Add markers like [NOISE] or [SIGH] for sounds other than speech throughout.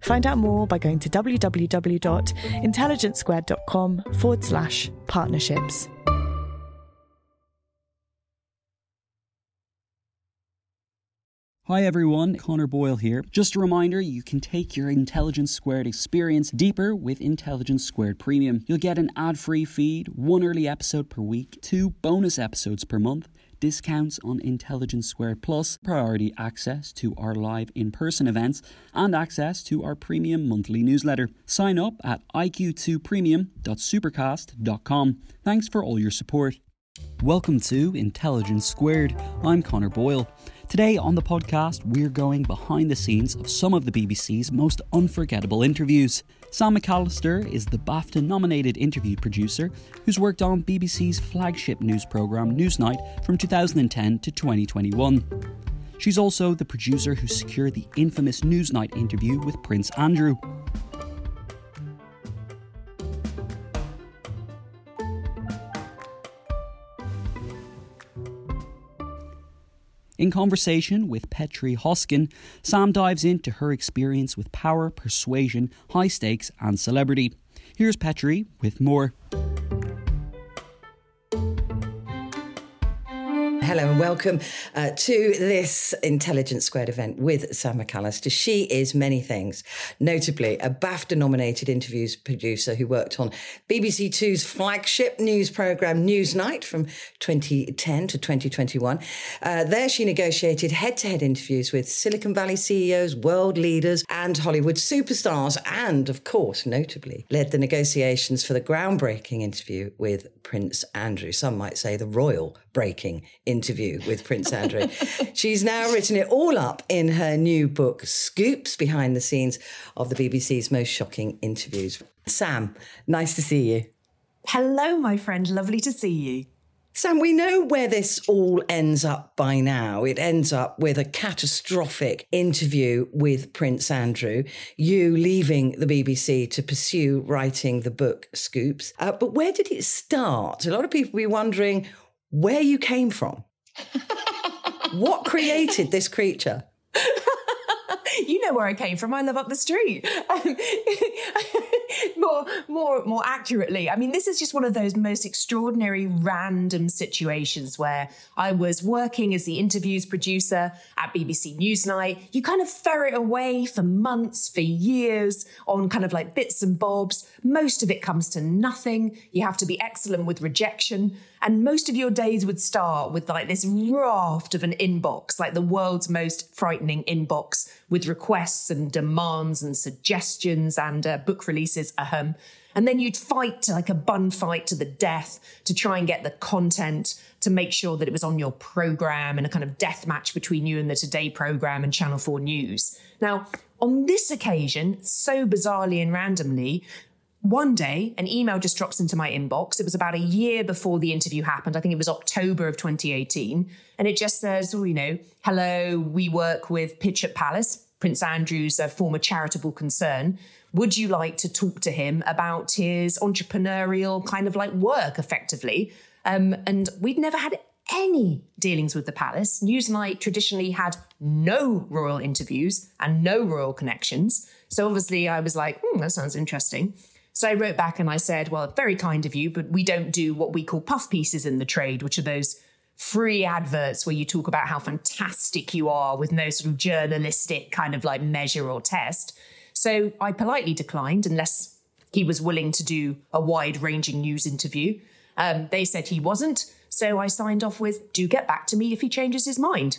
Find out more by going to www.intelligencesquared.com forward slash partnerships. Hi everyone, Connor Boyle here. Just a reminder, you can take your Intelligence Squared experience deeper with Intelligence Squared Premium. You'll get an ad-free feed, one early episode per week, two bonus episodes per month, discounts on Intelligence Squared Plus, priority access to our live in-person events, and access to our premium monthly newsletter. Sign up at iq2premium.supercast.com. Thanks for all your support. Welcome to Intelligence Squared. I'm Connor Boyle. Today on the podcast, we're going behind the scenes of some of the BBC's most unforgettable interviews. Sam McAlister is the BAFTA nominated interview producer who's worked on BBC's flagship news programme Newsnight from 2010 to 2021. She's also the producer who secured the infamous Newsnight interview with Prince Andrew. In conversation with Petrie Hosken, Sam dives into her experience with power, persuasion, high stakes, and celebrity. Here's Petrie with more. Hello and welcome uh, to this Intelligence Squared event with Sam McAlister. She is many things, notably a BAFTA nominated interviews producer who worked on BBC Two's flagship news programme Newsnight from 2010 to 2021. Uh, there, she negotiated head to head interviews with Silicon Valley CEOs, world leaders, and Hollywood superstars, and of course, notably, led the negotiations for the groundbreaking interview with Prince Andrew. Some might say the royal breaking interview with Prince Andrew. [LAUGHS] She's now written it all up in her new book, Scoops Behind the Scenes of the BBC's Most Shocking Interviews. Sam, nice to see you. Hello, my friend. Lovely to see you. Sam, we know where this all ends up by now. It ends up with a catastrophic interview with Prince Andrew, you leaving the BBC to pursue writing the book Scoops. Uh, but where did it start? A lot of people be wondering where you came from. what created this creature? [LAUGHS] you know where I came from. I live up the street. Um, [LAUGHS] [LAUGHS] [LAUGHS] more, more, more accurately, I mean, this is just one of those most extraordinary random situations where I was working as the interviews producer at BBC Newsnight. You kind of ferret away for months, for years on kind of like bits and bobs. Most of it comes to nothing. You have to be excellent with rejection. And most of your days would start with like this raft of an inbox, like the world's most frightening inbox with requests and demands and suggestions and uh, book releases. Ahem. And then you'd fight like a bun fight to the death to try and get the content to make sure that it was on your program and a kind of death match between you and the Today program and Channel 4 News. Now, on this occasion, so bizarrely and randomly, one day, an email just drops into my inbox. It was about a year before the interview happened. I think it was October of 2018. And it just says, oh, you know, hello, we work with Pitch at Palace, Prince Andrew's uh, former charitable concern. Would you like to talk to him about his entrepreneurial kind of like work effectively? Um, and we'd never had any dealings with the palace. Newsnight traditionally had no royal interviews and no royal connections. So obviously I was like, hmm, that sounds interesting. So I wrote back and I said, well, very kind of you, but we don't do what we call puff pieces in the trade, which are those free adverts where you talk about how fantastic you are with no sort of journalistic kind of like measure or test. So I politely declined unless he was willing to do a wide ranging news interview. Um, they said he wasn't. So I signed off with, do get back to me if he changes his mind.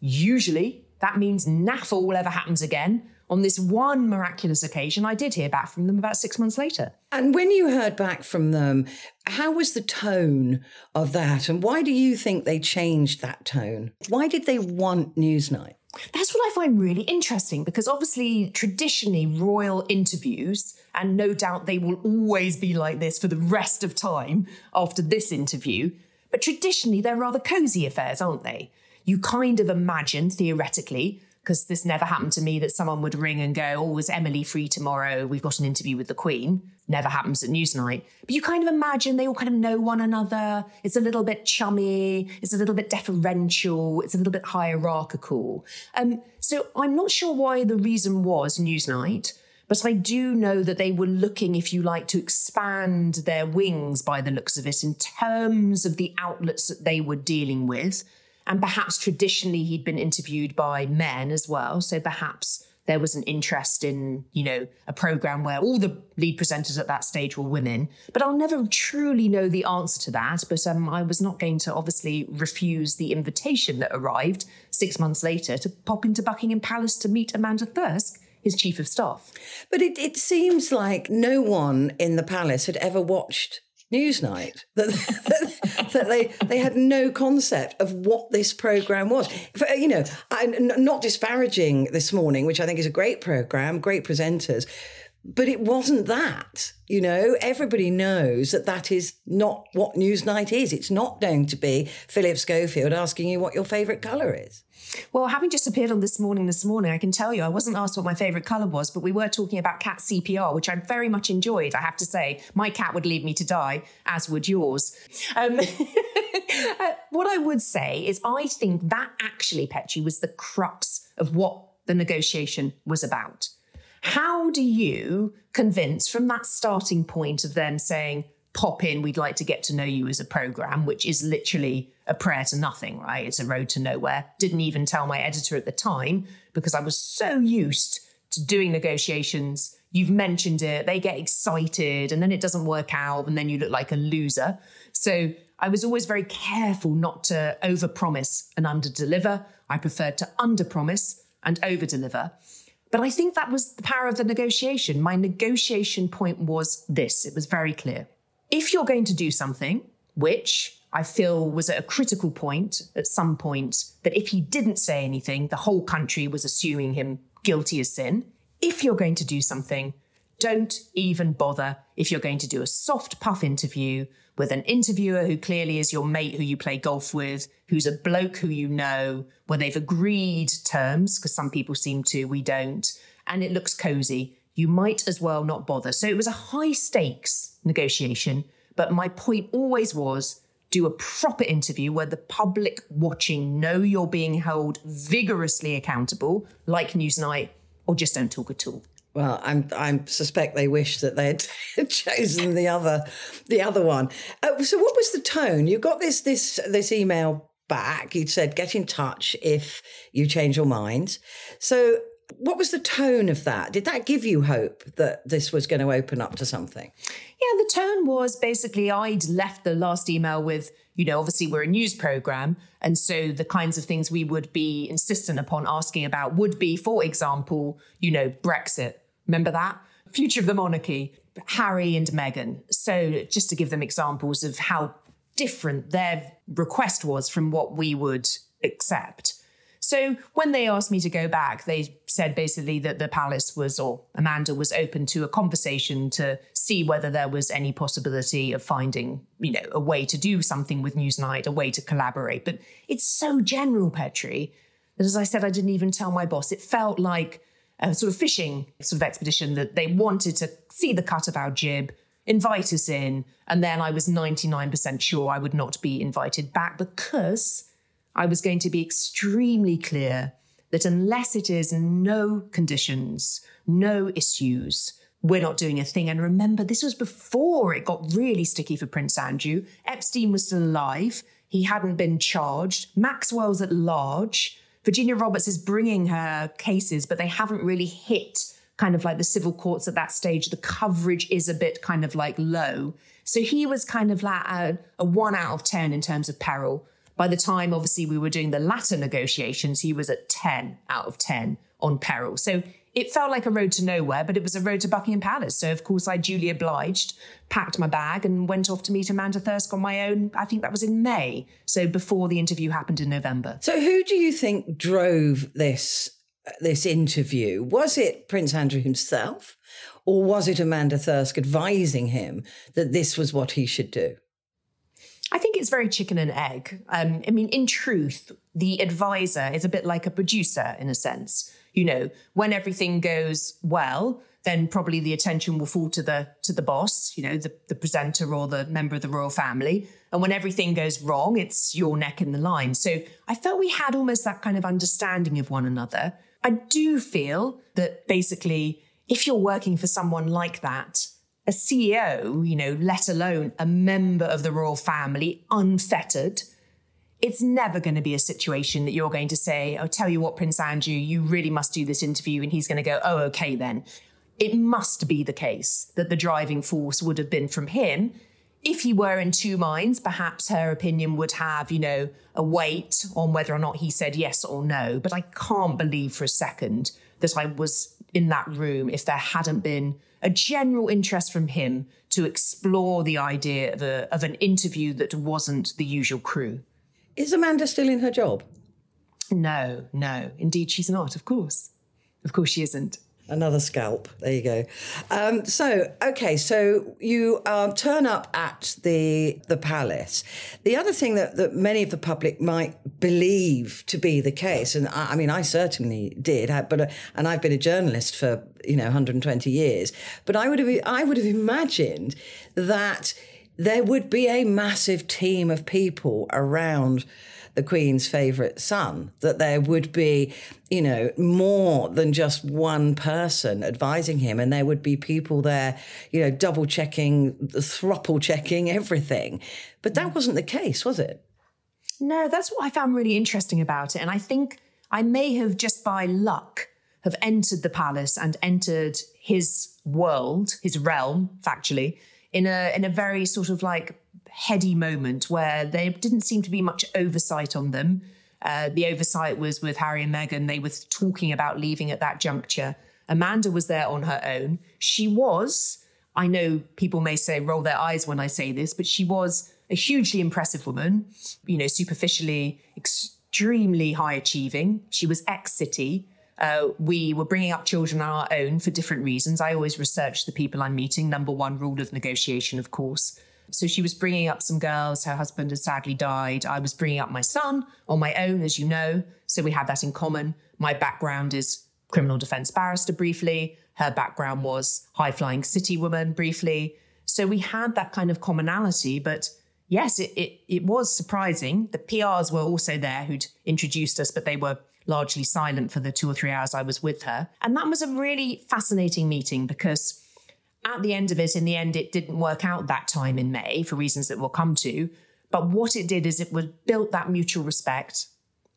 Usually that means naff all ever happens again. On this one miraculous occasion, I did hear back from them about six months later. And when you heard back from them, how was the tone of that? And why do you think they changed that tone? Why did they want Newsnight? That's what I find really interesting because obviously, traditionally, royal interviews, and no doubt they will always be like this for the rest of time after this interview, but traditionally, they're rather cozy affairs, aren't they? You kind of imagine, theoretically, because this never happened to me that someone would ring and go, Oh, is Emily free tomorrow? We've got an interview with the Queen. Never happens at Newsnight. But you kind of imagine they all kind of know one another. It's a little bit chummy. It's a little bit deferential. It's a little bit hierarchical. Um, so I'm not sure why the reason was Newsnight. But I do know that they were looking, if you like, to expand their wings by the looks of it in terms of the outlets that they were dealing with. And perhaps traditionally he'd been interviewed by men as well. So perhaps there was an interest in, you know, a program where all the lead presenters at that stage were women. But I'll never truly know the answer to that. But um, I was not going to obviously refuse the invitation that arrived six months later to pop into Buckingham Palace to meet Amanda Thirsk. His chief of staff. But it, it seems like no one in the palace had ever watched Newsnight that, [LAUGHS] that they they had no concept of what this program was. You know, I'm not disparaging this morning, which I think is a great program, great presenters, but it wasn't that. You know, everybody knows that that is not what Newsnight is. It's not going to be Philip Schofield asking you what your favourite colour is. Well, having just appeared on This Morning This Morning, I can tell you I wasn't asked what my favourite colour was, but we were talking about cat CPR, which I very much enjoyed, I have to say. My cat would leave me to die, as would yours. Um, [LAUGHS] uh, what I would say is I think that actually, Petrie, was the crux of what the negotiation was about. How do you convince from that starting point of them saying, pop in, we'd like to get to know you as a program, which is literally a prayer to nothing, right? It's a road to nowhere. Didn't even tell my editor at the time because I was so used to doing negotiations. You've mentioned it, they get excited, and then it doesn't work out, and then you look like a loser. So I was always very careful not to overpromise and underdeliver. I preferred to underpromise and overdeliver. But I think that was the power of the negotiation. My negotiation point was this it was very clear. If you're going to do something, which I feel was at a critical point at some point that if he didn't say anything, the whole country was assuming him guilty as sin. If you're going to do something, don't even bother if you're going to do a soft puff interview with an interviewer who clearly is your mate who you play golf with, who's a bloke who you know, where they've agreed terms, because some people seem to, we don't, and it looks cozy. You might as well not bother. So it was a high stakes negotiation, but my point always was do a proper interview where the public watching know you're being held vigorously accountable, like Newsnight, or just don't talk at all. Well, I'm I suspect they wish that they had [LAUGHS] chosen the other the other one. Uh, so, what was the tone? You got this this this email back. You'd said get in touch if you change your mind. So, what was the tone of that? Did that give you hope that this was going to open up to something? Yeah, the tone was basically I'd left the last email with, you know, obviously we're a news program. And so the kinds of things we would be insistent upon asking about would be, for example, you know, Brexit. Remember that? Future of the monarchy, Harry and Meghan. So just to give them examples of how different their request was from what we would accept. So when they asked me to go back, they said basically that the palace was, or Amanda was open to a conversation to see whether there was any possibility of finding, you know, a way to do something with Newsnight, a way to collaborate. But it's so general, Petrie, that as I said, I didn't even tell my boss. It felt like a sort of fishing sort of expedition that they wanted to see the cut of our jib, invite us in, and then I was 99% sure I would not be invited back because I was going to be extremely clear that unless it is no conditions, no issues, we're not doing a thing. And remember, this was before it got really sticky for Prince Andrew. Epstein was still alive. He hadn't been charged. Maxwell's at large. Virginia Roberts is bringing her cases, but they haven't really hit kind of like the civil courts at that stage. The coverage is a bit kind of like low. So he was kind of like a, a one out of 10 in terms of peril. By the time, obviously, we were doing the latter negotiations, he was at 10 out of 10 on peril. So it felt like a road to nowhere, but it was a road to Buckingham Palace. So, of course, I duly obliged, packed my bag, and went off to meet Amanda Thirsk on my own. I think that was in May. So, before the interview happened in November. So, who do you think drove this? This interview was it Prince Andrew himself, or was it Amanda Thirsk advising him that this was what he should do? I think it's very chicken and egg. Um, I mean, in truth, the advisor is a bit like a producer in a sense. You know, when everything goes well, then probably the attention will fall to the to the boss, you know, the, the presenter or the member of the royal family. And when everything goes wrong, it's your neck in the line. So I felt we had almost that kind of understanding of one another. I do feel that basically, if you're working for someone like that, a CEO, you know, let alone a member of the royal family, unfettered, it's never going to be a situation that you're going to say, "I'll oh, tell you what, Prince Andrew, you really must do this interview," and he's going to go, "Oh, okay then." It must be the case that the driving force would have been from him. If he were in two minds, perhaps her opinion would have, you know, a weight on whether or not he said yes or no. But I can't believe for a second that I was in that room if there hadn't been a general interest from him to explore the idea of, a, of an interview that wasn't the usual crew. Is Amanda still in her job? No, no. Indeed, she's not, of course. Of course, she isn't. Another scalp. There you go. Um, so, okay, so you uh, turn up at the the palace. The other thing that, that many of the public might believe to be the case, and I, I mean, I certainly did, but uh, and I've been a journalist for you know 120 years, but I would have I would have imagined that there would be a massive team of people around the Queen's favourite son, that there would be, you know, more than just one person advising him, and there would be people there, you know, double checking, thruple checking everything. But that wasn't the case, was it? No, that's what I found really interesting about it. And I think I may have just by luck have entered the palace and entered his world, his realm, factually, in a in a very sort of like heady moment where there didn't seem to be much oversight on them. Uh, the oversight was with Harry and Meghan. They were talking about leaving at that juncture. Amanda was there on her own. She was, I know people may say, roll their eyes when I say this, but she was a hugely impressive woman, you know, superficially extremely high achieving. She was ex city. Uh, we were bringing up children on our own for different reasons. I always research the people I'm meeting. Number one rule of negotiation, of course. So she was bringing up some girls. Her husband had sadly died. I was bringing up my son on my own, as you know. So we had that in common. My background is criminal defense barrister briefly. Her background was high flying city woman briefly. So we had that kind of commonality. But yes, it, it, it was surprising. The PRs were also there who'd introduced us, but they were largely silent for the two or three hours I was with her. And that was a really fascinating meeting because at the end of it, in the end, it didn't work out that time in May for reasons that we'll come to. But what it did is it was built that mutual respect,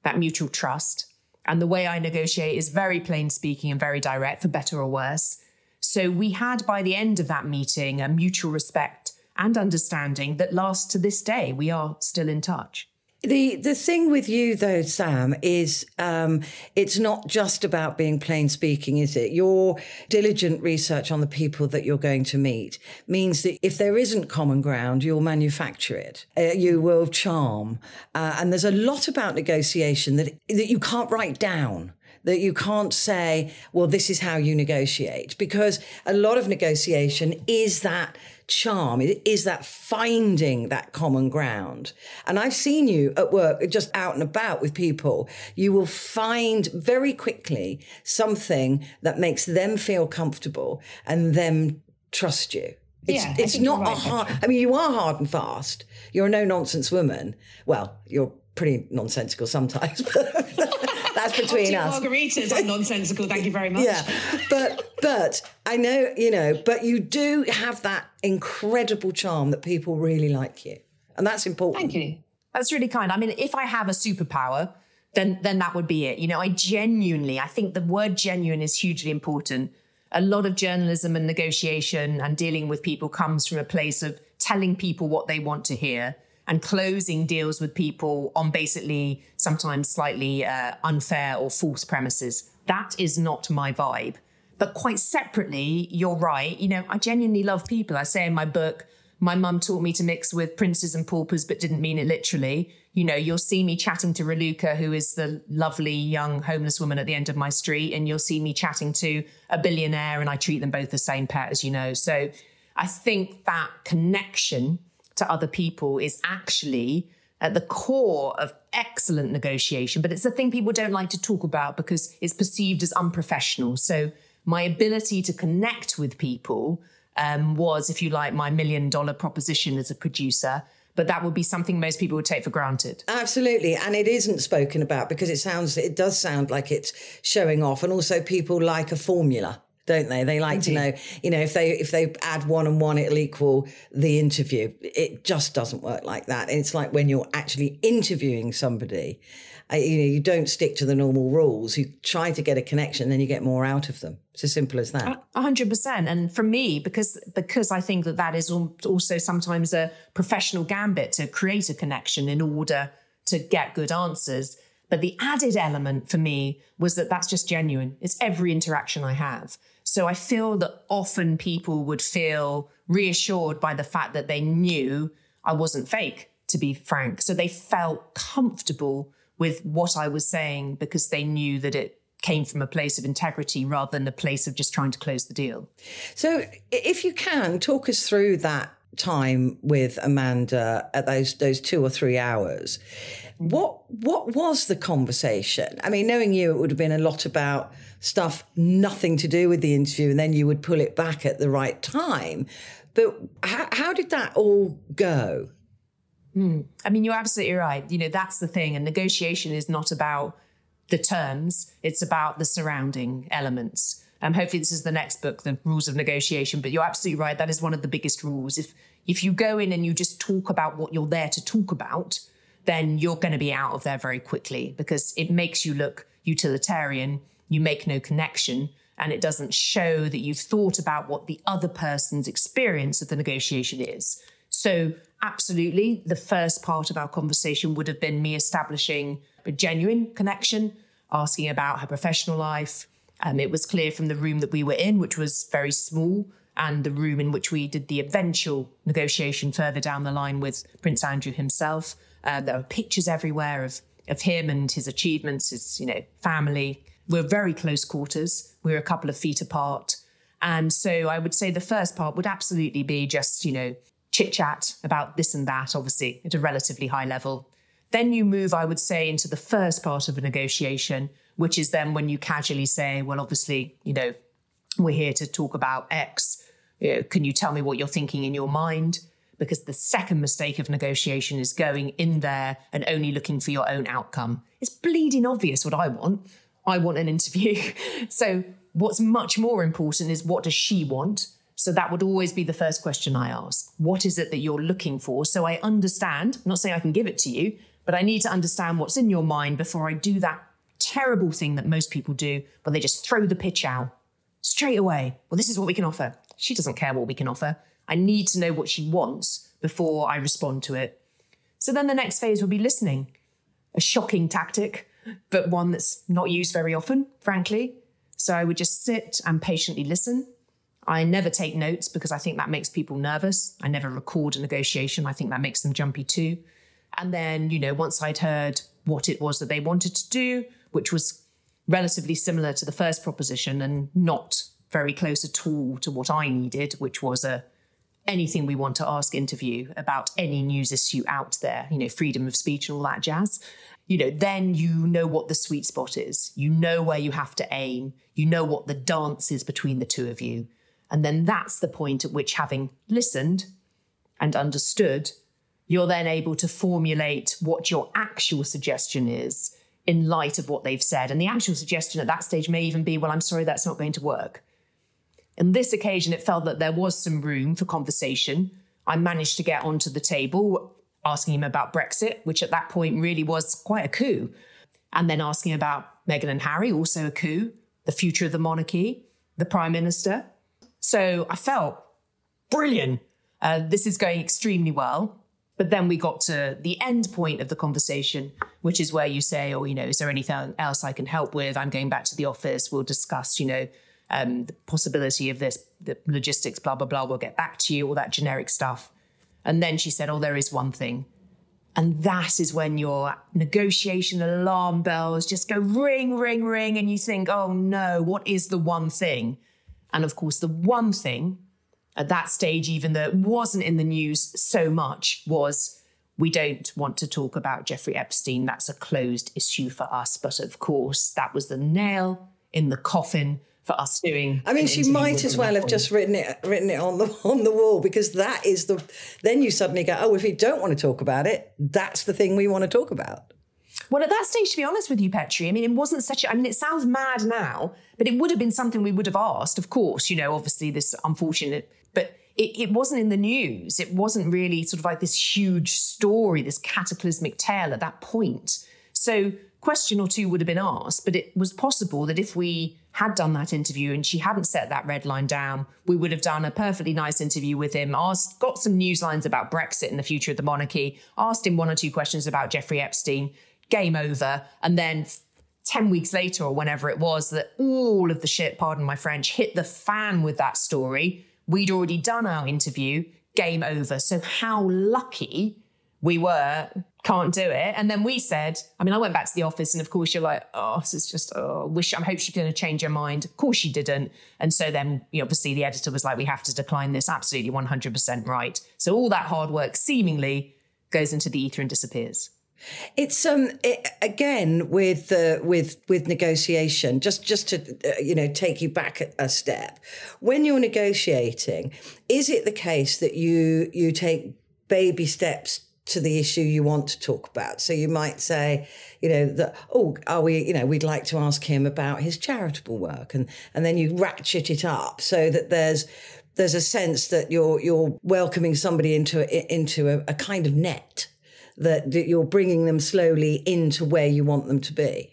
that mutual trust. And the way I negotiate is very plain speaking and very direct, for better or worse. So we had by the end of that meeting a mutual respect and understanding that lasts to this day. We are still in touch. The the thing with you though, Sam, is um, it's not just about being plain speaking, is it? Your diligent research on the people that you're going to meet means that if there isn't common ground, you'll manufacture it. Uh, you will charm, uh, and there's a lot about negotiation that that you can't write down that you can't say, well, this is how you negotiate, because a lot of negotiation is that charm is that finding that common ground. And I've seen you at work, just out and about with people. You will find very quickly something that makes them feel comfortable and them trust you. It's, Yeah, it's not a right, hard, I mean, you are hard and fast. You're a no nonsense woman. Well, you're pretty nonsensical sometimes, [LAUGHS] but that's between Two us. margaritas, I'm nonsensical. Thank you very much. Yeah, but but I know you know, but you do have that incredible charm that people really like you, and that's important. Thank you. That's really kind. I mean, if I have a superpower, then then that would be it. You know, I genuinely, I think the word genuine is hugely important. A lot of journalism and negotiation and dealing with people comes from a place of telling people what they want to hear and closing deals with people on basically sometimes slightly uh, unfair or false premises. That is not my vibe. But quite separately, you're right. You know, I genuinely love people. I say in my book, my mum taught me to mix with princes and paupers, but didn't mean it literally. You know, you'll see me chatting to Raluca, who is the lovely young homeless woman at the end of my street, and you'll see me chatting to a billionaire, and I treat them both the same pet, as you know. So I think that connection to other people is actually at the core of excellent negotiation, but it's the thing people don't like to talk about because it's perceived as unprofessional. So my ability to connect with people um, was, if you like, my million dollar proposition as a producer. But that would be something most people would take for granted. Absolutely, and it isn't spoken about because it sounds it does sound like it's showing off, and also people like a formula. Don't they? They like to know, you know, if they if they add one and one, it'll equal the interview. It just doesn't work like that. And it's like when you're actually interviewing somebody, uh, you know, you don't stick to the normal rules. You try to get a connection, then you get more out of them. It's as simple as that. A hundred percent. And for me, because because I think that that is also sometimes a professional gambit to create a connection in order to get good answers. But the added element for me was that that's just genuine. It's every interaction I have. So I feel that often people would feel reassured by the fact that they knew I wasn't fake, to be frank. So they felt comfortable with what I was saying because they knew that it came from a place of integrity rather than a place of just trying to close the deal. So, if you can talk us through that time with Amanda at those those two or three hours, what what was the conversation? I mean, knowing you, it would have been a lot about stuff nothing to do with the interview, and then you would pull it back at the right time. But how, how did that all go? I mean, you're absolutely right. You know, that's the thing. And negotiation is not about the terms, it's about the surrounding elements. Um, hopefully, this is the next book, The Rules of Negotiation. But you're absolutely right. That is one of the biggest rules. If if you go in and you just talk about what you're there to talk about, then you're going to be out of there very quickly because it makes you look utilitarian. You make no connection, and it doesn't show that you've thought about what the other person's experience of the negotiation is. So, absolutely, the first part of our conversation would have been me establishing a genuine connection, asking about her professional life. Um, it was clear from the room that we were in, which was very small, and the room in which we did the eventual negotiation further down the line with Prince Andrew himself. Uh, there were pictures everywhere of of him and his achievements, his you know family. We're very close quarters. We're a couple of feet apart, and so I would say the first part would absolutely be just you know chit chat about this and that, obviously at a relatively high level. Then you move, I would say, into the first part of a negotiation, which is then when you casually say, well, obviously, you know, we're here to talk about X. You know, can you tell me what you're thinking in your mind? Because the second mistake of negotiation is going in there and only looking for your own outcome. It's bleeding obvious what I want. I want an interview. [LAUGHS] so, what's much more important is what does she want? So, that would always be the first question I ask. What is it that you're looking for? So, I understand, I'm not saying I can give it to you, but I need to understand what's in your mind before I do that terrible thing that most people do, where they just throw the pitch out straight away. Well, this is what we can offer. She doesn't care what we can offer. I need to know what she wants before I respond to it. So then the next phase will be listening. A shocking tactic, but one that's not used very often, frankly. So I would just sit and patiently listen. I never take notes because I think that makes people nervous. I never record a negotiation. I think that makes them jumpy too. And then, you know, once I'd heard what it was that they wanted to do, which was relatively similar to the first proposition and not very close at all to what I needed, which was a anything we want to ask interview about any news issue out there, you know, freedom of speech and all that jazz, you know, then you know what the sweet spot is. You know where you have to aim. You know what the dance is between the two of you. And then that's the point at which, having listened and understood, you're then able to formulate what your actual suggestion is in light of what they've said. And the actual suggestion at that stage may even be, well, I'm sorry, that's not going to work. In this occasion, it felt that there was some room for conversation. I managed to get onto the table asking him about Brexit, which at that point really was quite a coup. And then asking about Meghan and Harry, also a coup, the future of the monarchy, the Prime Minister. So I felt brilliant. Uh, this is going extremely well. But then we got to the end point of the conversation, which is where you say, oh, you know, is there anything else I can help with? I'm going back to the office. We'll discuss, you know, um, the possibility of this, the logistics, blah, blah, blah. We'll get back to you, all that generic stuff. And then she said, oh, there is one thing. And that is when your negotiation alarm bells just go ring, ring, ring. And you think, oh no, what is the one thing? And of course, the one thing at that stage, even though it wasn't in the news so much, was we don't want to talk about Jeffrey Epstein. That's a closed issue for us. But of course, that was the nail in the coffin for us doing. I mean, she might as well have just written it written it on the [LAUGHS] on the wall because that is the. Then you suddenly go, oh, if you don't want to talk about it, that's the thing we want to talk about. Well, at that stage, to be honest with you, Petrie, I mean, it wasn't such a, I mean, it sounds mad now, but it would have been something we would have asked, of course, you know, obviously this unfortunate, but it, it wasn't in the news. It wasn't really sort of like this huge story, this cataclysmic tale at that point. So, question or two would have been asked, but it was possible that if we had done that interview and she hadn't set that red line down, we would have done a perfectly nice interview with him, asked, got some news lines about Brexit and the future of the monarchy, asked him one or two questions about Jeffrey Epstein, game over. And then 10 weeks later, or whenever it was, that all of the shit, pardon my French, hit the fan with that story. We'd already done our interview, game over. So, how lucky we were, can't do it. And then we said, I mean, I went back to the office, and of course, you're like, oh, this is just, oh, wish, I hope she's going to change her mind. Of course, she didn't. And so then, you know, obviously, the editor was like, we have to decline this. Absolutely 100% right. So, all that hard work seemingly goes into the ether and disappears. It's um it, again with uh, with with negotiation. Just just to uh, you know take you back a, a step. When you're negotiating, is it the case that you you take baby steps to the issue you want to talk about. So you might say, you know, that, oh, are we, you know, we'd like to ask him about his charitable work. And, and then you ratchet it up so that there's, there's a sense that you're, you're welcoming somebody into, into a, a kind of net that, that you're bringing them slowly into where you want them to be?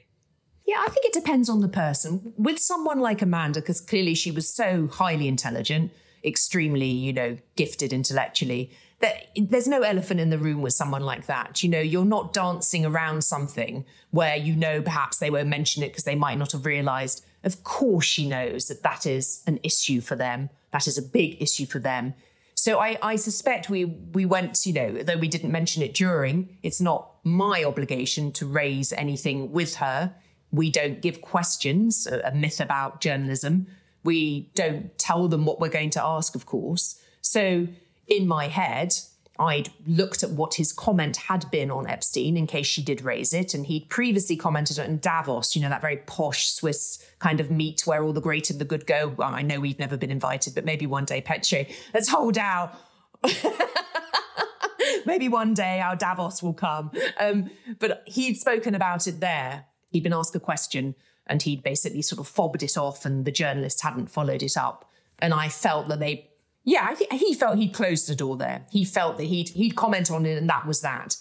Yeah, I think it depends on the person. With someone like Amanda, because clearly she was so highly intelligent, extremely, you know, gifted intellectually, that there's no elephant in the room with someone like that. You know, you're not dancing around something where you know perhaps they won't mention it because they might not have realized. Of course, she knows that that is an issue for them. That is a big issue for them. So I, I suspect we we went, you know, though we didn't mention it during, it's not my obligation to raise anything with her. We don't give questions, a, a myth about journalism. We don't tell them what we're going to ask, of course. So in my head, I'd looked at what his comment had been on Epstein in case she did raise it. And he'd previously commented on Davos, you know, that very posh Swiss kind of meet where all the great and the good go. Well, I know we've never been invited, but maybe one day, Petrie, let's hold out. [LAUGHS] maybe one day our Davos will come. Um, but he'd spoken about it there. He'd been asked a question and he'd basically sort of fobbed it off, and the journalist hadn't followed it up. And I felt that they yeah, think he felt he'd closed the door there. He felt that he'd he'd comment on it, and that was that.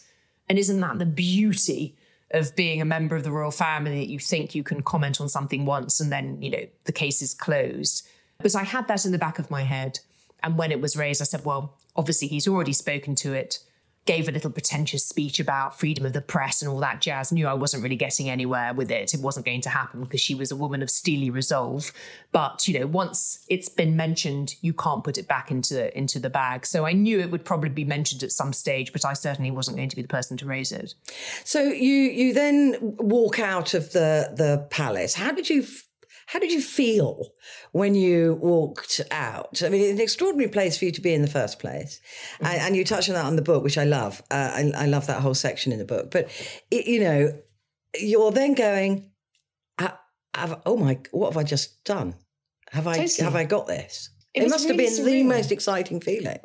And isn't that the beauty of being a member of the royal family that you think you can comment on something once and then you know the case is closed? But I had that in the back of my head, and when it was raised, I said, well, obviously he's already spoken to it gave a little pretentious speech about freedom of the press and all that jazz. Knew I wasn't really getting anywhere with it. It wasn't going to happen because she was a woman of steely resolve. But you know, once it's been mentioned, you can't put it back into into the bag. So I knew it would probably be mentioned at some stage, but I certainly wasn't going to be the person to raise it. So you you then walk out of the the palace. How did you? How did you feel when you walked out? I mean, it's an extraordinary place for you to be in the first place. Mm-hmm. And, and, you touch on that on the book, which I love. Uh, I, I, love that whole section in the book. But, it, you know, you're then going, have, oh my, what have I just done? Have I, totally. have I got this? It, it must really have been surreal. the most exciting feeling.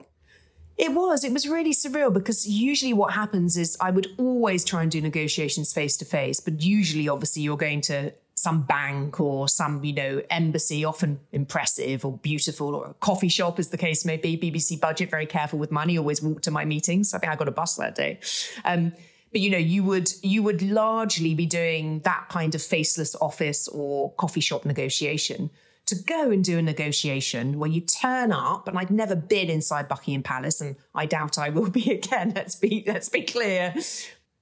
It was. It was really surreal because usually what happens is I would always try and do negotiations face to face, but usually, obviously, you're going to some bank or some, you know, embassy, often impressive or beautiful, or a coffee shop, as the case may be. BBC budget, very careful with money, always walk to my meetings. I think I got a bus that day. Um, but you know, you would you would largely be doing that kind of faceless office or coffee shop negotiation to go and do a negotiation where you turn up, and I'd never been inside Buckingham Palace, and I doubt I will be [LAUGHS] again. Let's be let's be clear.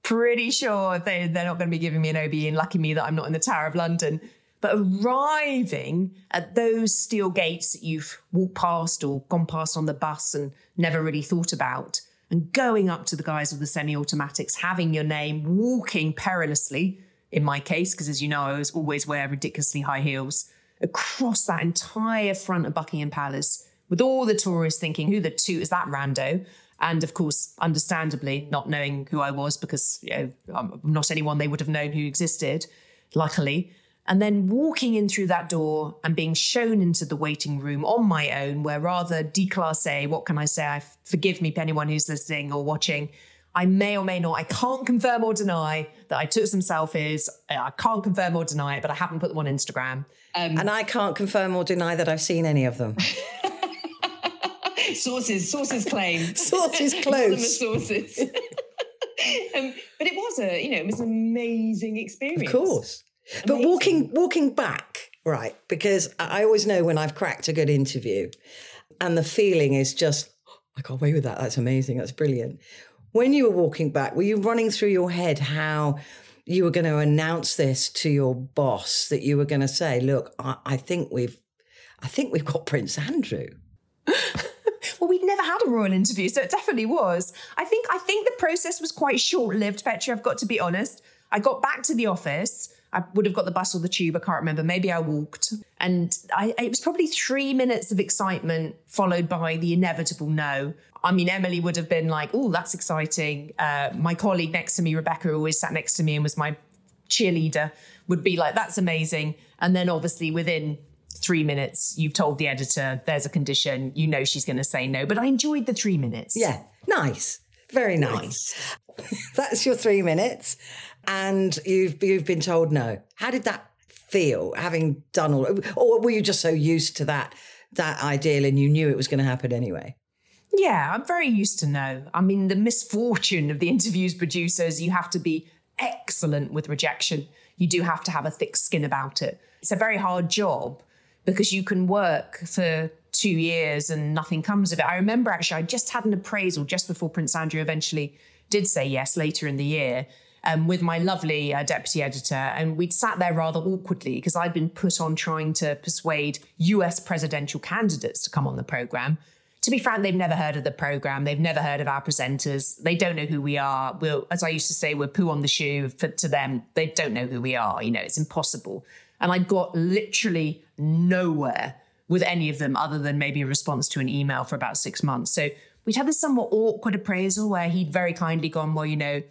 Pretty sure they, they're not going to be giving me an OBE, and lucky me that I'm not in the Tower of London. But arriving at those steel gates that you've walked past or gone past on the bus and never really thought about, and going up to the guys with the semi automatics, having your name, walking perilously, in my case, because as you know, I was always wear ridiculously high heels across that entire front of Buckingham Palace with all the tourists thinking, who the two is that rando? And of course, understandably, not knowing who I was because you know, I'm not anyone they would have known who existed, luckily. And then walking in through that door and being shown into the waiting room on my own, where rather declasse, what can I say? I forgive me, anyone who's listening or watching. I may or may not, I can't confirm or deny that I took some selfies. I can't confirm or deny it, but I haven't put them on Instagram. Um, and I can't confirm or deny that I've seen any of them. [LAUGHS] sources, sources claim. [LAUGHS] sources close. sources. [LAUGHS] um, but it was a, you know, it was an amazing experience. Of course. Amazing. But walking, walking back, right? Because I always know when I've cracked a good interview, and the feeling is just, I got away with that. That's amazing. That's brilliant. When you were walking back, were you running through your head how? you were going to announce this to your boss that you were going to say, "Look, I, I think we've, I think we've got Prince Andrew." [LAUGHS] well, we'd never had a royal interview, so it definitely was. I think I think the process was quite short-lived, Petrie. I've got to be honest. I got back to the office. I would have got the bus or the tube. I can't remember. Maybe I walked. And I, it was probably three minutes of excitement, followed by the inevitable no. I mean, Emily would have been like, oh, that's exciting. Uh, my colleague next to me, Rebecca, who always sat next to me and was my cheerleader, would be like, that's amazing. And then obviously within three minutes, you've told the editor there's a condition, you know she's going to say no. But I enjoyed the three minutes. Yeah, nice. Very nice. nice. [LAUGHS] that's your three minutes. And you've, you've been told no. How did that feel having done all, or were you just so used to that, that ideal and you knew it was going to happen anyway? Yeah, I'm very used to no. I mean, the misfortune of the interviews producers, you have to be excellent with rejection. You do have to have a thick skin about it. It's a very hard job because you can work for two years and nothing comes of it. I remember actually, I just had an appraisal just before Prince Andrew eventually did say yes later in the year. Um, with my lovely uh, deputy editor, and we'd sat there rather awkwardly because I'd been put on trying to persuade US presidential candidates to come on the program to be frank, they've never heard of the program. They've never heard of our presenters. They don't know who we are. We're, as I used to say, we're poo on the shoe for, to them. They don't know who we are. You know, it's impossible. And I got literally nowhere with any of them other than maybe a response to an email for about six months. So we'd had this somewhat awkward appraisal where he'd very kindly gone, well, you know,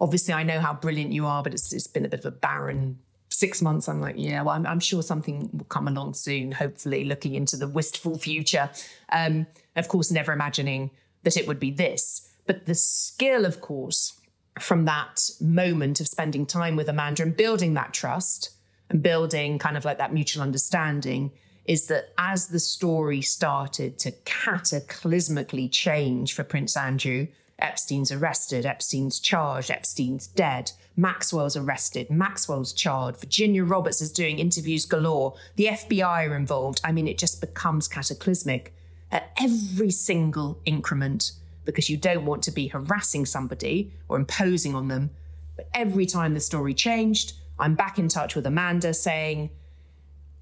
obviously I know how brilliant you are, but it's, it's been a bit of a barren six months, I'm like, yeah, well, I'm, I'm, sure something will come along soon, hopefully, looking into the wistful future. Um, of course, never imagining that it would be this. But the skill, of course, from that moment of spending time with Amanda and building that trust and building kind of like that mutual understanding is that as the story started to cataclysmically change for Prince Andrew, Epstein's arrested, Epstein's charged, Epstein's dead. Maxwell's arrested, Maxwell's charged, Virginia Roberts is doing interviews galore, the FBI are involved. I mean, it just becomes cataclysmic at every single increment because you don't want to be harassing somebody or imposing on them. But every time the story changed, I'm back in touch with Amanda saying,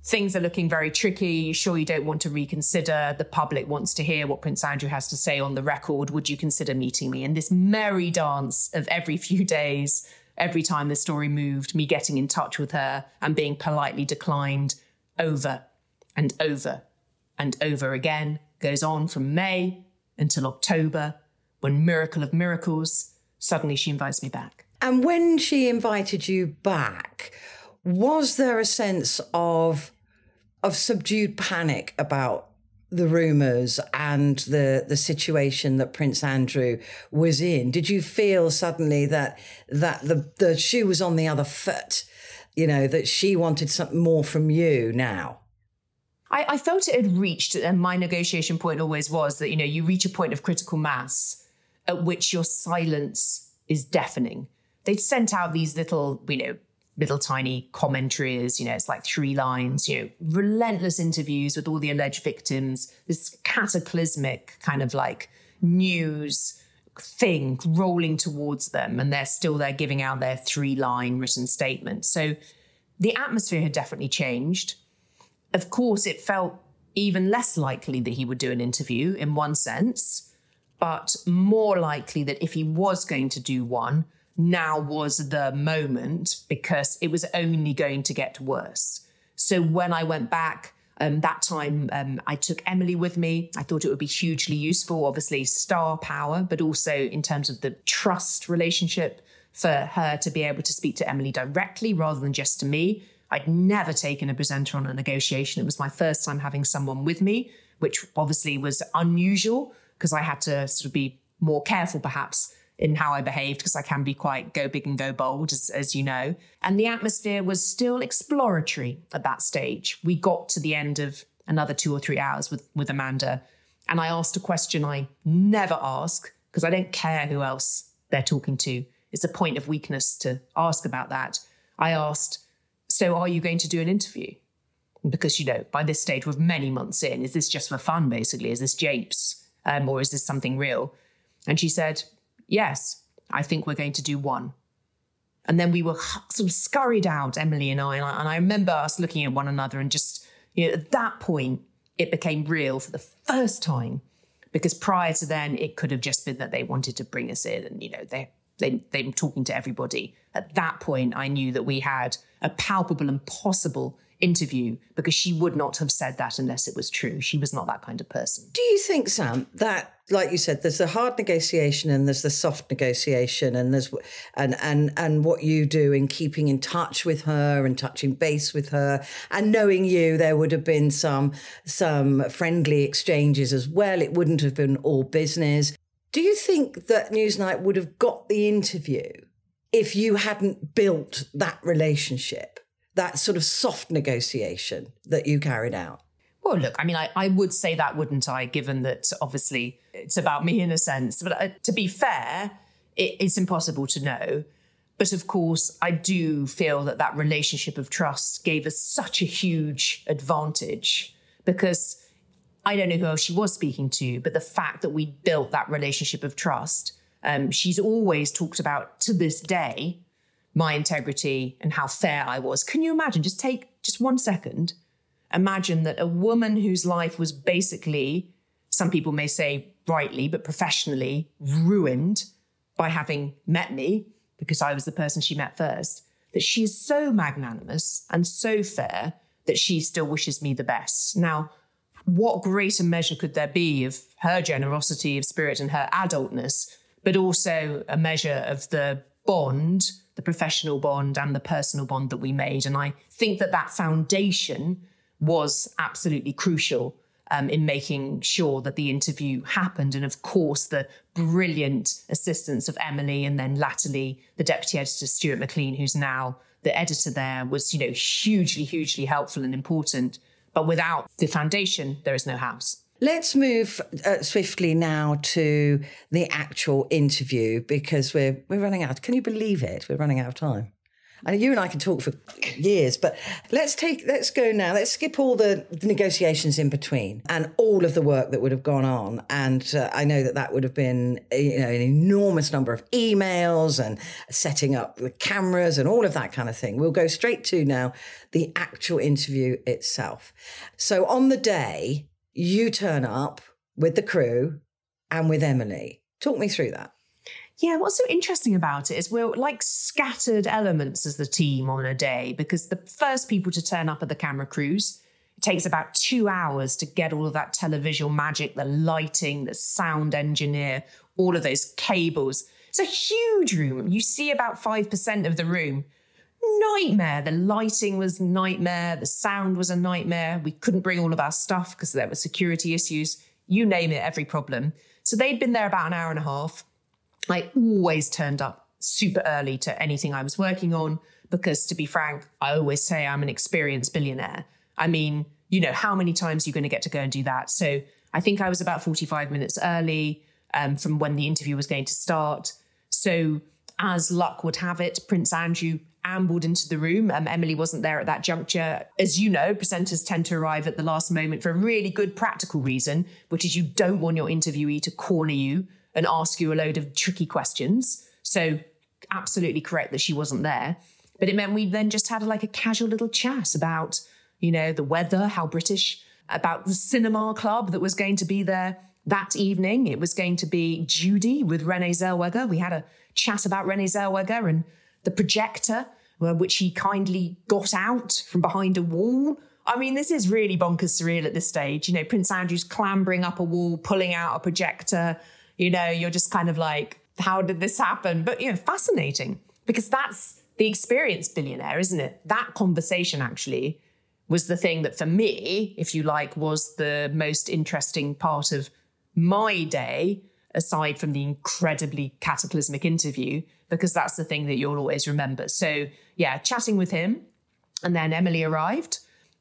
things are looking very tricky. Sure you don't want to reconsider? The public wants to hear what Prince Andrew has to say on the record. Would you consider meeting me? And this merry dance of every few [LAUGHS] days, every time the story moved, me getting in touch with her and being politely declined over and over and over again, goes on from May until October, when miracle of miracles, suddenly she invites me back. And when she invited you back, was there a sense of of subdued panic about the rumors and the the situation that Prince Andrew was in? Did you feel suddenly that that the the shoe was on the other foot? You know that she wanted something more from you now. I, I felt it had reached, and my negotiation point always was that you know you reach a point of critical mass at which your silence is deafening. They'd sent out these little, you know, little tiny commentaries, you know, it's like three lines, you know, relentless interviews with all the alleged victims, this cataclysmic kind of like news thing rolling towards them, and they're still there giving out their three line written statement. So the atmosphere had definitely changed. Of course, it felt even less likely that he would do an interview in one sense, but more likely that if he was going to do one, now was the moment because it was only going to get worse. So when I went back, um, that time um, I took Emily with me. I thought it would be hugely useful, obviously, star power, but also in terms of the trust relationship for her to be able to speak to Emily directly rather than just to me. I'd never taken a presenter on a negotiation. It was my first time having someone with me, which obviously was unusual because I had to sort of be more careful, perhaps, in how I behaved because I can be quite go big and go bold, as, as you know. And the atmosphere was still exploratory at that stage. We got to the end of another two or three hours with, with Amanda, and I asked a question I never ask because I don't care who else they're talking to. It's a point of weakness to ask about that. I asked, So are you going to do an interview? Because, you know, by this stage, we're many months in. Is this just for fun, basically? Is this japes? Um, or is this something real? And she said, Yes, I think we're going to do one. And then we were sort of scurried out, Emily and I. And I, remember us looking at one another and just, you know, at that point, it became real for the first time. Because prior to then, it could have just been that they wanted to bring us in and, you know, they, they, they were talking to everybody. At that point, I knew that we had a palpable and possible interview because she would not have said that unless it was true. She was not that kind of person. Do you think, Sam, that like you said, there's the hard negotiation and there's the soft negotiation, and there's and and and what you do in keeping in touch with her and touching base with her, and knowing you, there would have been some some friendly exchanges as well. It wouldn't have been all business. Do you think that Newsnight would have got the interview if you hadn't built that relationship? that sort of soft negotiation that you carried out? Well, look, I mean, I, I would say that, wouldn't I, given that obviously it's about me in a sense. But uh, to be fair, it, it's impossible to know. But of course, I do feel that that relationship of trust gave us such a huge advantage because I don't know who else she was speaking to, but the fact that we built that relationship of trust, um, she's always talked about to this day my integrity and how fair I was. Can you imagine? Just take just one second. Imagine that a woman whose life was basically, some people may say rightly, but professionally ruined by having met me because I was the person she met first, that she is so magnanimous and so fair that she still wishes me the best. Now, what greater measure could there be of her generosity of spirit and her adultness, but also a measure of the bond the professional bond and the personal bond that we made. And I think that that foundation was absolutely crucial um, in making sure that the interview happened. And of course, the brilliant assistance of Emily and then latterly the deputy editor, Stewart Maclean, who's now the editor there, was, you know, hugely, hugely helpful and important. But without the foundation, there is no house. Let's move uh, swiftly now to the actual interview because we're we're running out. Can you believe it? We're running out of time. I you and I can talk for years, but let's take let's go now. Let's skip all the, negotiations in between and all of the work that would have gone on. And uh, I know that that would have been you know an enormous number of emails and setting up the cameras and all of that kind of thing. We'll go straight to now the actual interview itself. So on the day you turn up with the crew and with Emily. Talk me through that. Yeah, what's so interesting about it is we're like scattered elements as the team on a day because the first people to turn up are the camera crews. It takes about two hours to get all of that televisual magic, the lighting, the sound engineer, all of those cables. It's a huge room. You see about 5% of the room. Nightmare. The lighting was nightmare. The sound was a nightmare. We couldn't bring all of our stuff because there were security issues. You name it, every problem. So they'd been there about an hour and a half. I always turned up super early to anything I was working on because, to be frank, I always say I'm an experienced billionaire. I mean, you know, how many times are you going to get to go and do that? So I think I was about 45 minutes early um, from when the interview was going to start. So, as luck would have it, Prince Andrew ambled into the room. Um, Emily wasn't there at that juncture. As you know, presenters tend to arrive at the last moment for a really good practical reason, which is you don't want your interviewee to corner you and ask you a load of tricky questions. So, absolutely correct that she wasn't there. But it meant we then just had like a casual little chat about, you know, the weather, how British, about the cinema club that was going to be there that evening. It was going to be Judy with Renee Zellweger. We had a chat about Renee Zellweger and the projector, uh, which he kindly got out from behind a wall. I mean, this is really bonkers surreal at this stage. You know, Prince Andrew's clambering up a wall, pulling out a projector. You know, you're just kind of like, how did this happen? But, you know, fascinating because that's the experienced billionaire, isn't it? That conversation actually was the thing that for me, if you like, was the most interesting part of my day, aside from the incredibly cataclysmic interview, because that's the thing that you'll always remember. So, yeah, chatting with him. And then Emily arrived.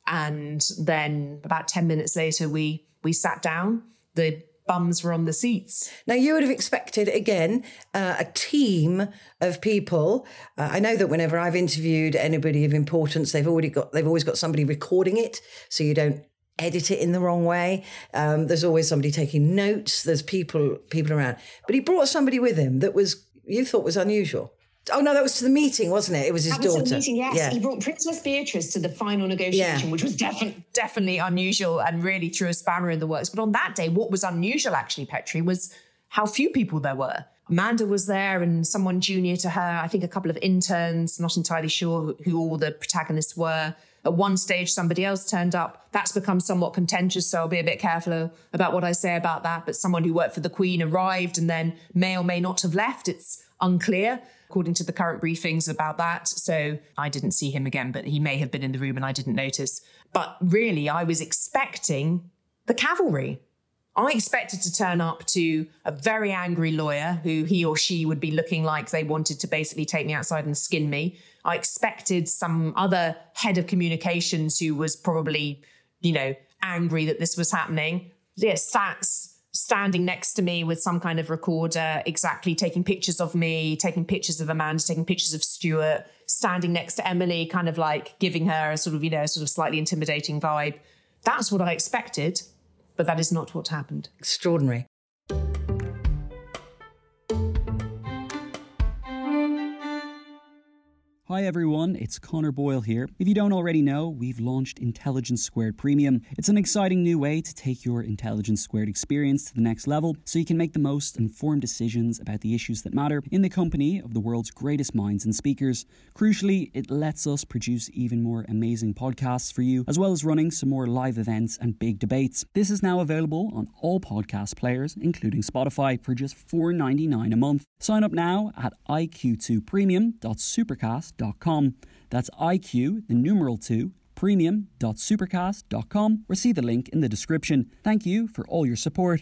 And then about 10 minutes later, we we sat down. The bums were on the seats. Now, you would have expected, again, uh, a team of people. Uh, I know that whenever I've interviewed anybody of importance, they've already got, they've always got somebody recording it. So you don't edit it in the wrong way. Um, there's always somebody taking notes. There's people, people around. But he brought somebody with him that was, you thought was unusual. Oh no, that was to the meeting, wasn't it? It was his that daughter. Was the meeting, yes. Yeah. He brought Princess Beatrice to the final negotiation, yeah. which was definitely definitely unusual and really threw a spanner in the works. But on that day, what was unusual actually, Petrie, was how few people there were. Amanda was there and someone junior to her, I think a couple of interns, not entirely sure who all the protagonists were. At one stage, somebody else turned up. That's become somewhat contentious, so I'll be a bit careful about what I say about that. But someone who worked for the Queen arrived and then may or may not have left. It's unclear according to the current briefings about that. So I didn't see him again, but he may have been in the room and I didn't notice. But really, I was expecting the cavalry. I expected to turn up to a very angry lawyer who he or she would be looking like they wanted to basically take me outside and skin me. I expected some other head of communications who was probably, you know, angry that this was happening. Yes, stats standing next to me with some kind of recorder, exactly taking pictures of me, taking pictures of Amanda, taking pictures of Stewart, standing next to Emily, kind of like giving her a sort of, you know, sort of slightly intimidating vibe. That's what I expected, but that is not what happened. Extraordinary. Hi everyone, it's Connor Boyle here. If you don't already know, we've launched Intelligence Squared Premium. It's an exciting new way to take your Intelligence Squared experience to the next level so you can make the most informed decisions about the issues that matter in the company of the world's greatest minds and speakers. Crucially, it lets us produce even more amazing podcasts for you, as well as running some more live events and big debates. This is now available on all podcast players, including Spotify, for just $4.99 a month. Sign up now at iq2premium.supercast.com that's IQ, the numeral 2, premium.supercast.com, or see the link in the description. Thank you for all your support.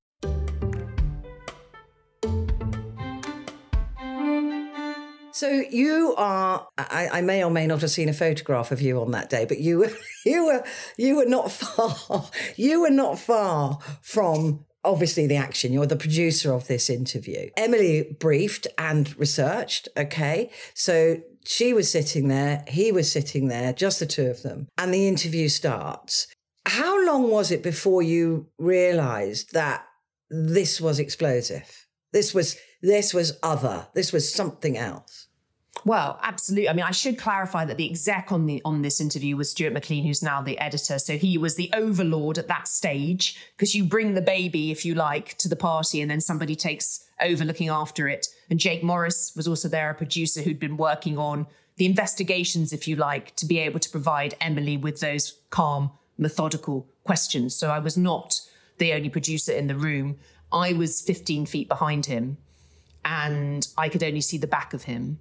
So you are. I, I, may or may not have seen a photograph of you on that day, but you [LAUGHS] you were you were not far. [LAUGHS] You were not far from obviously the action. You're the producer of this interview. Emily briefed and researched. Okay, so she was sitting there. He was sitting there. Just the two of them, and the interview starts. How long was it before you realised that this was explosive? This was this was other. This was something else. Well, absolutely. I mean, I should clarify that the exec on the on this interview was Stewart Maclean, who's now the editor. So he was the overlord at that stage because you bring the baby, if you like, to the party, and then somebody takes over looking after it. And Jake Morris was also there, a producer who'd been working on the investigations, if you like, to be able to provide Emily with those calm, methodical questions. So I was not the only producer in the room. I was 15 feet behind him and I could only see the back of him.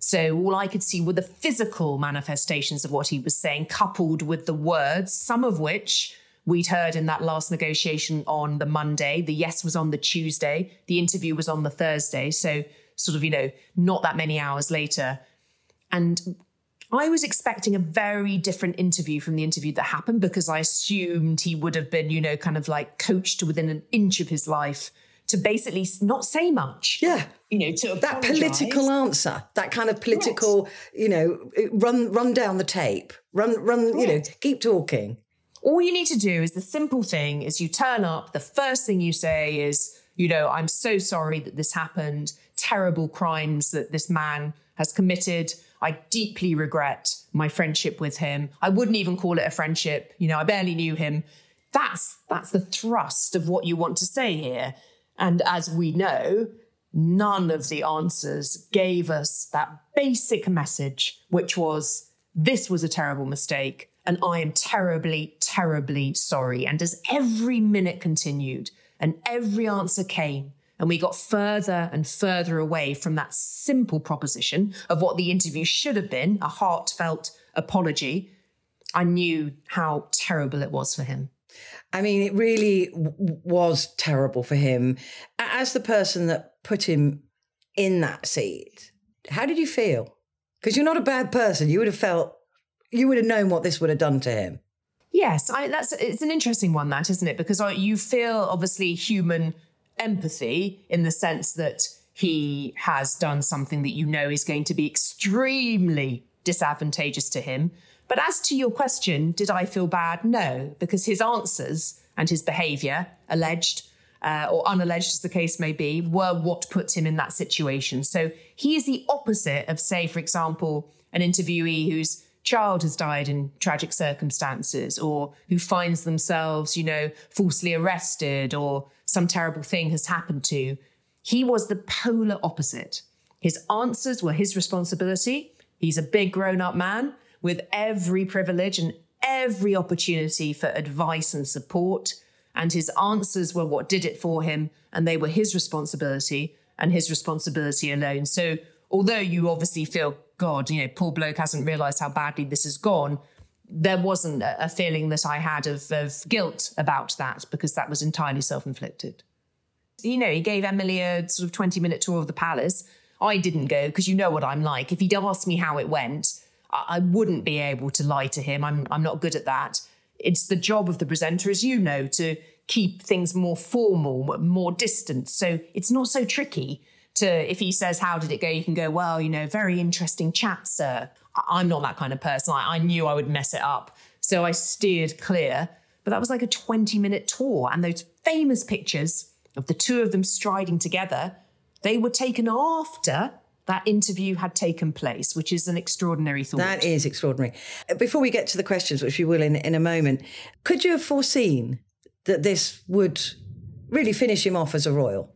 So all I could see were the physical manifestations of what he was saying, coupled with the words, some of which we'd heard in that last negotiation on the Monday. The yes was on the Tuesday, the interview was on the Thursday. So, sort of, you know, not that many hours later. And I was expecting a very different interview from the interview that happened because I assumed he would have been, you know, kind of like coached within an inch of his life to basically not say much. Yeah. You know, to that apologize. political answer, that kind of political, right. you know, run run down the tape, run run, right. you know, keep talking. All you need to do is the simple thing is you turn up, the first thing you say is, you know, I'm so sorry that this happened, terrible crimes that this man has committed. I deeply regret my friendship with him. I wouldn't even call it a friendship. You know, I barely knew him. That's that's the thrust of what you want to say here. And as we know, none of the answers gave us that basic message, which was this was a terrible mistake. And I am terribly, terribly sorry. And as every minute continued and every answer came, and we got further and further away from that simple proposition of what the interview should have been a heartfelt apology, I knew how terrible it was for him. I mean, it really w- was terrible for him. As the person that put him in that seat, how did you feel? Because you're not a bad person. You would have felt, you would have known what this would have done to him. Yes, I, that's it's an interesting one, that isn't it? Because uh, you feel obviously human empathy in the sense that he has done something that you know is going to be extremely disadvantageous to him. But as to your question, did I feel bad? No, because his answers and his behavior, alleged uh, or unalleged as the case may be, were what puts him in that situation. So he is the opposite of, say, for example, an interviewee whose child has died in tragic circumstances or who finds themselves, you know, falsely arrested or some terrible thing has happened to. He was the polar opposite. His answers were his responsibility. He's a big grown up man with every privilege and every opportunity for advice and support. and his answers were what did it for him, and they were his responsibility and his responsibility alone. So, although you obviously feel, God, you know, poor bloke hasn't realized how badly this has gone, there wasn't a feeling that I had of, of guilt about that because that was entirely self inflicted. You know, he gave Emily a sort of 20 minute tour of the palace. I didn't go because you know what I'm like. If he'd asked me how it went, I, wouldn't be able to lie to him. I'm, I'm not good at that. It's the job of the presenter, as you know, to keep things more formal, more distant. So it's not so tricky to, if he says, How did it go? You can go, Well, you know, very interesting chat, sir. I'm not that kind of person. I, I knew I would mess it up. So I steered clear. But that was like a 20 minute tour. And those famous pictures of the two of them striding together, they were taken after that interview had taken place, which is an extraordinary thought. That is extraordinary. Before we get to the questions, which we will in, in a moment, could you have foreseen that this would really finish him off as a royal?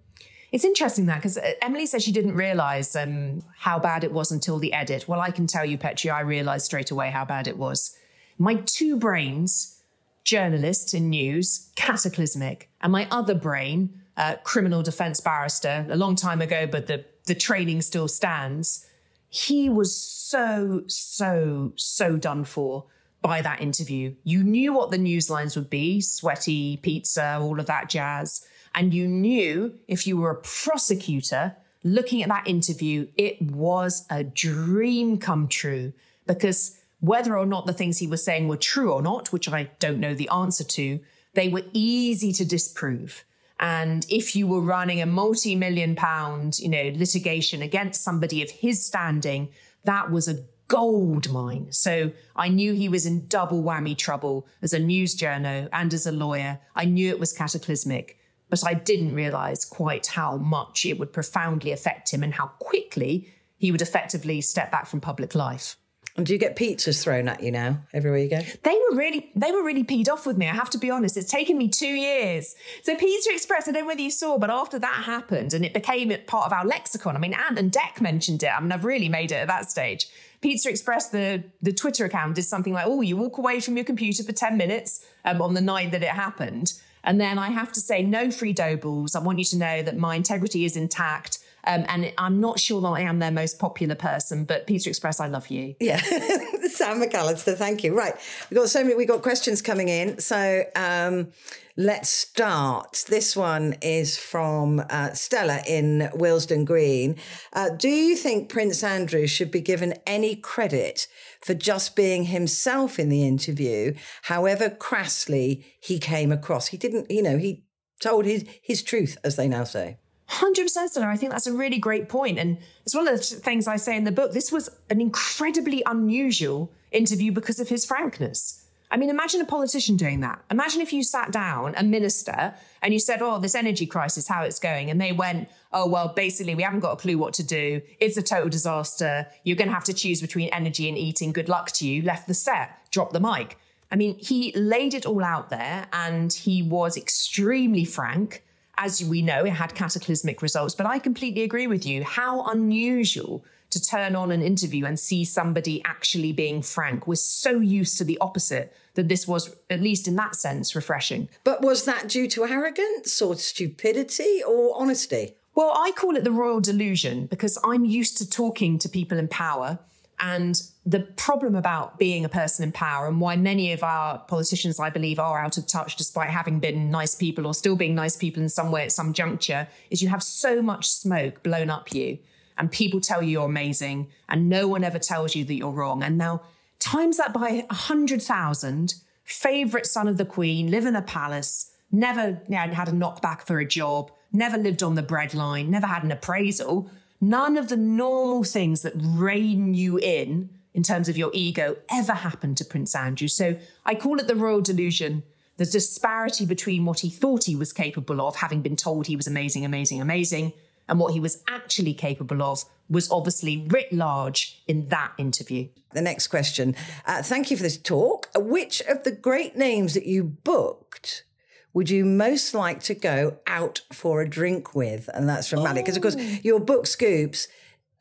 It's interesting that because uh, Emily says she didn't realize um, how bad it was until the edit. Well, I can tell you, Petrie, I realized straight away how bad it was. My two brains, journalist in news, cataclysmic, and my other brain, uh, criminal defense barrister, a long time ago, but the, the training still stands. He was so, so, so done for by that interview. You knew what the news lines would be sweaty, pizza, all of that jazz. And you knew if you were a prosecutor looking at that interview, it was a dream come true because whether or not the things he was saying were true or not, which I don't know the answer to, they were easy to disprove. And if you were running a multi-million pound, you know, litigation against somebody of his standing, that was a gold mine. So I knew he was in double whammy trouble as a news journo and as a lawyer. I knew it was cataclysmic, but I didn't realize quite how much it would profoundly affect him and how quickly he would effectively step back from public life. And do you get pizzas thrown at you now everywhere you go? They were really they were really peed off with me. I have to be honest. It's taken me two years. So Pizza Express, I don't know whether you saw, but after that happened and it became part of our lexicon. I mean, Ant and Dec mentioned it. I mean, I've really made it at that stage. Pizza Express, the the Twitter account, did something like, "Oh, you walk away from your computer for ten minutes um, on the night that it happened." And then I have to say, no free dough balls. I want you to know that my integrity is intact. Um, and I'm not sure that I am their most popular person, but Pizza Express, I love you. Yeah, [LAUGHS] Sam McAlister, thank you. Right, we've got so many, we've got questions coming in. So um, let's start. This one is from uh, Stella in Willesden Green. Uh, do you think Prince Andrew should be given any credit for just being himself in the interview, however crassly he came across? He didn't, you know, he told his, his truth, as they now say. 100% Stella. I think that's a really great point. And it's one of the things I say in the book. This was an incredibly unusual interview because of his frankness. I mean, imagine a politician doing that. Imagine if you sat down, a minister, and you said, Oh, this energy crisis, how it's going. And they went, Oh, well, basically, we haven't got a clue what to do. It's a total disaster. You're going to have to choose between energy and eating. Good luck to you. Left the set, dropped the mic. I mean, he laid it all out there and he was extremely frank as we know, it had cataclysmic results. But I completely agree with you. How unusual to turn on an interview and see somebody actually being frank. We're so used to the opposite that this was, at least in that sense, refreshing. But was that due to arrogance or stupidity or honesty? Well, I call it the royal delusion because I'm used to talking to people in power and the problem about being a person in power and why many of our politicians, I believe, are out of touch despite having been nice people or still being nice people in some way at some juncture is you have so much smoke blown up you and people tell you you're amazing and no one ever tells you that you're wrong. And now times that by a hundred thousand, favorite son of the queen, live in a palace, never had a knockback for a job, never lived on the breadline, never had an appraisal None of the normal things that rein you in in terms of your ego ever happened to Prince Andrew. So I call it the royal delusion. The disparity between what he thought he was capable of, having been told he was amazing, amazing, amazing, and what he was actually capable of was obviously writ large in that interview. The next question. Uh, thank you for this talk. Which of the great names that you booked would you most like to go out for a drink with? And that's from Malik. Because, of course, oh. your book Scoops,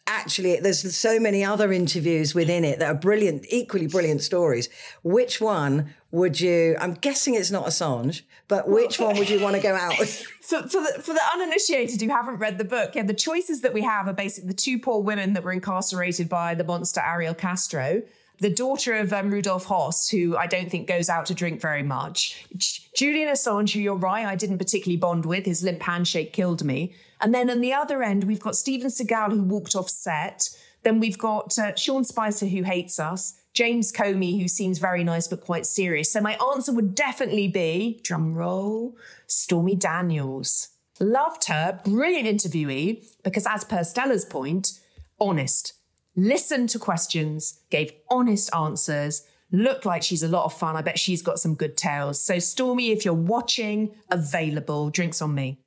actually there's so many other interviews within it that are brilliant, equally brilliant stories. Which one would you? I'm guessing it's not Assange, but which one would you want to go out with? [LAUGHS] For, for, the, for the uninitiated who haven't read the book, yeah, the choices that we have are basically the two poor women that were incarcerated by the monster Ariel Castro, the daughter of um, Rudolf Höss, who I don't think goes out to drink very much, Julian Assange, who you're right, I didn't particularly bond with. His limp handshake killed me. And then on the other end, we've got Steven Seagal, who walked off set. Then we've got uh, Sean Spicer, who hates us. James Comey, who seems very nice but quite serious. So my answer would definitely be, drum roll, Stormy Daniels. Loved her, brilliant interviewee, because as per Stella's point, honest. Listened to questions, gave honest answers, looked like she's a lot of fun. I bet she's got some good tales. So, Stormy, if you're watching, available. Drinks on me.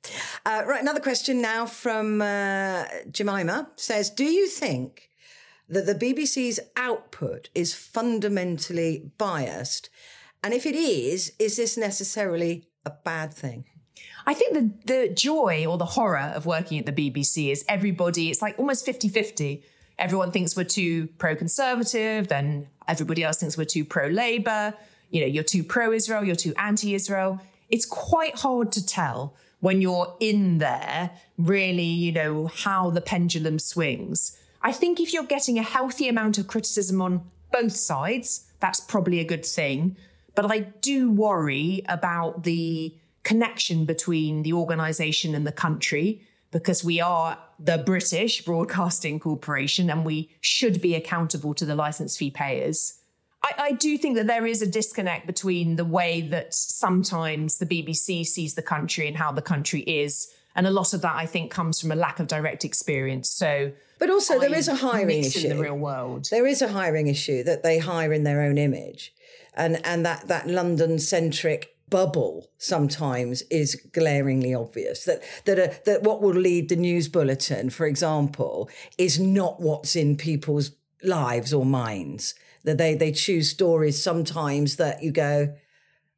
Uh, right, another question now from uh, Jemima says Do you think that the BBC's output is fundamentally biased? And if it is, is this necessarily a bad thing? I think the, the joy or the horror of working at the BBC is everybody, it's like almost 50 50. Everyone thinks we're too pro conservative, then everybody else thinks we're too pro Labour. You know, you're too pro Israel, you're too anti Israel. It's quite hard to tell when you're in there, really, you know, how the pendulum swings. I think if you're getting a healthy amount of criticism on both sides, that's probably a good thing. But I do worry about the connection between the organization and the country because we are the British Broadcasting Corporation and we should be accountable to the license fee payers. I, I, do think that there is a disconnect between the way that sometimes the BBC sees the country and how the country is. And a lot of that, I think, comes from a lack of direct experience. So, but also there is a hiring issue in the real world. There is a hiring issue that they hire in their own image, and and that that London centric bubble sometimes is glaringly obvious that that a, that what will lead the news bulletin for example is not what's in people's lives or minds that they they choose stories sometimes that you go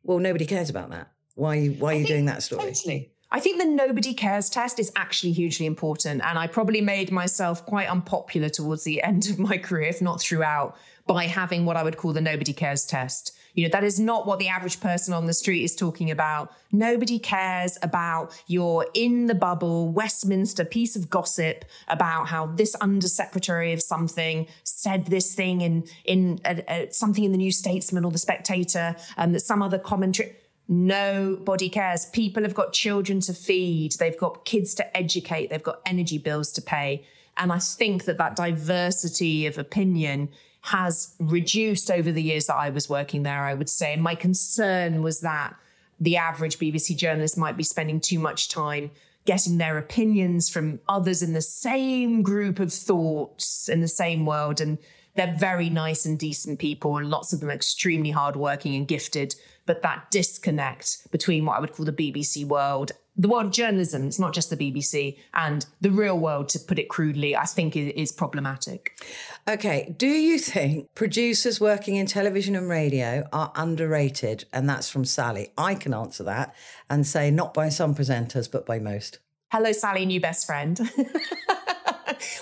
well nobody cares about that why are you why are you doing that story totally I think the nobody cares test is actually hugely important. And I probably made myself quite unpopular towards the [LAUGHS] end of my career, if not throughout, by having what I would call the nobody cares test. You know, that is not what the average person on the street is talking about. Nobody cares about your in the bubble Westminster piece of gossip about how this undersecretary of something said this thing in in uh, uh, something in the New Statesman or the Spectator, and um, that some other commentary. Nobody cares. People have got children to feed. They've got kids to educate. They've got energy bills to pay. And I think that that diversity of opinion has reduced over the years that I was working there, I would say. And my concern was that the average BBC journalist might be spending too much time getting their opinions from others in the same group of thoughts in the same world. And they're very nice and decent people, and lots of them extremely hardworking and gifted. But that disconnect between what I would call the BBC world the world of journalism, it's not just the BBC, and the real world, to put it crudely, I think is, is problematic. Okay. Do you think producers working in television and radio are underrated? And that's from Sally. I can answer that and say not by some presenters, but by most. Hello, Sally, new best friend. [LAUGHS] well,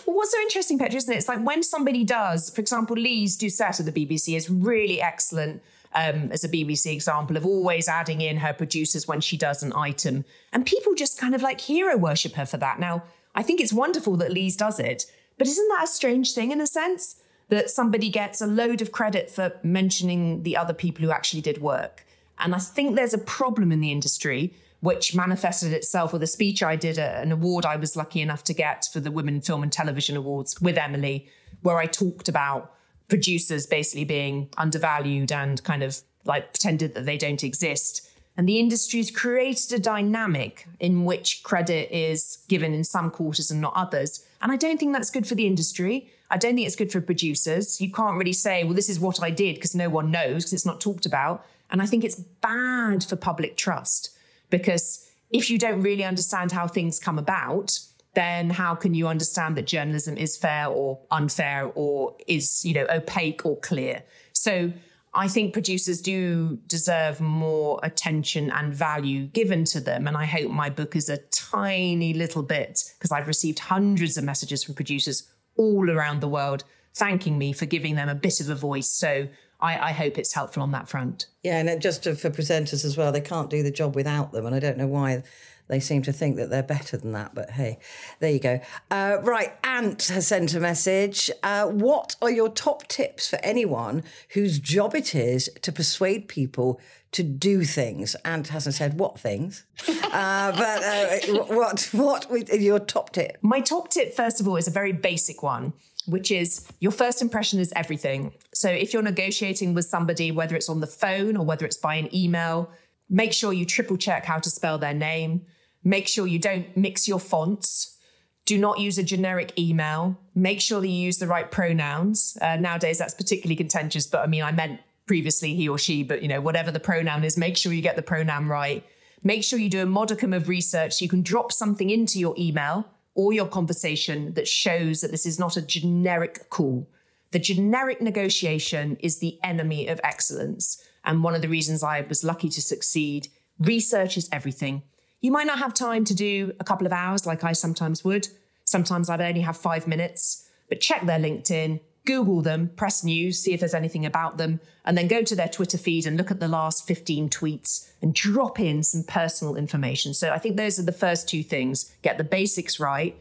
what's so interesting, Petrie, isn't it? It's like when somebody does, for example, Lyse Doucet of the BBC is really excellent um, as a BBC example of always adding in her producers when she does an item. And people just kind of like hero worship her for that. Now, I think it's wonderful that Lyse does it, but isn't that a strange thing in a sense? That somebody gets a load of credit for mentioning the other people who actually did work. And I think there's a problem in the industry which manifested itself with a speech I did at an award I was lucky enough to get for the Women Film and Television Awards with Emily, where I talked about producers basically being undervalued and kind of like pretended that they don't exist. And the industry's created a dynamic in which credit is given in some quarters and not others. And I don't think that's good for the industry. I don't think it's good for producers. You can't really say, well, this is what I did because no one knows because it's not talked about. And I think it's bad for public trust because if you don't really understand how things come about, then how can you understand that journalism is fair or unfair or is, you know, opaque or clear? So I think producers do deserve more attention and value given to them. And I hope my book is a tiny little bit, because I've received hundreds of messages from producers all around the world thanking me for giving them a bit of a voice. So I, I hope it's helpful on that front. Yeah, and just for presenters as well, they can't do the job without them. And I don't know why they seem to think that they're better than that. But hey, there you go. Uh, right, Ant has sent a message. Uh, what are your top tips for anyone whose job it is to persuade people to do things? Ant hasn't said what things, [LAUGHS] uh, but uh, what what your top tip? My top tip, first of all, is a very basic one which is your first impression is everything. So if you're negotiating with somebody, whether it's on the phone or whether it's by an email, make sure you triple check how to spell their name. Make sure you don't mix your fonts. Do not use a generic email. Make sure that you use the right pronouns. Uh, nowadays, that's particularly contentious, but I mean, I meant previously he or she, but you know, whatever the pronoun is, make sure you get the pronoun right. Make sure you do a modicum of research. You can drop something into your email or your conversation that shows that this is not a generic call. The generic negotiation is the enemy of excellence. And one of the reasons I was lucky to succeed research is everything. You might not have time to do a couple of hours like I sometimes would. Sometimes I'd only have five minutes, but check their LinkedIn, Google them, press news, see if there's anything about them, and then go to their Twitter feed and look at the last 15 tweets and drop in some personal information. So I think those are the first two things get the basics right,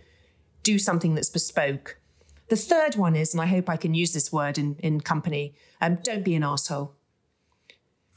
do something that's bespoke. The third one is, and I hope I can use this word in, in company, um, don't be an asshole.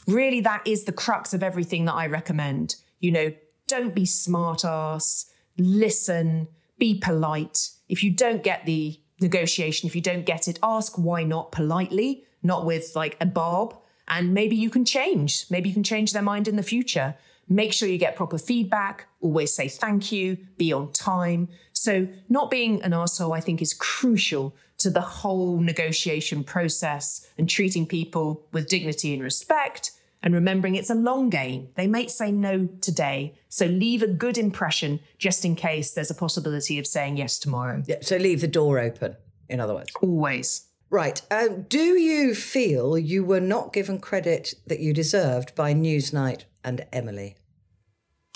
Really, that is the crux of everything that I recommend. You know, don't be smart ass, listen, be polite. If you don't get the negotiation, if you don't get it, ask why not politely, not with like a barb. And maybe you can change. Maybe you can change their mind in the future. Make sure you get proper feedback. Always say thank you. Be on time. So, not being an asshole, I think, is crucial to the whole negotiation process and treating people with dignity and respect and remembering it's a long game. They might say no today, so leave a good impression just in case there's a possibility of saying yes tomorrow. Yeah, so leave the door open, in other words. Always. Right. Um, do you feel you were not given credit that you deserved by Newsnight and Emily?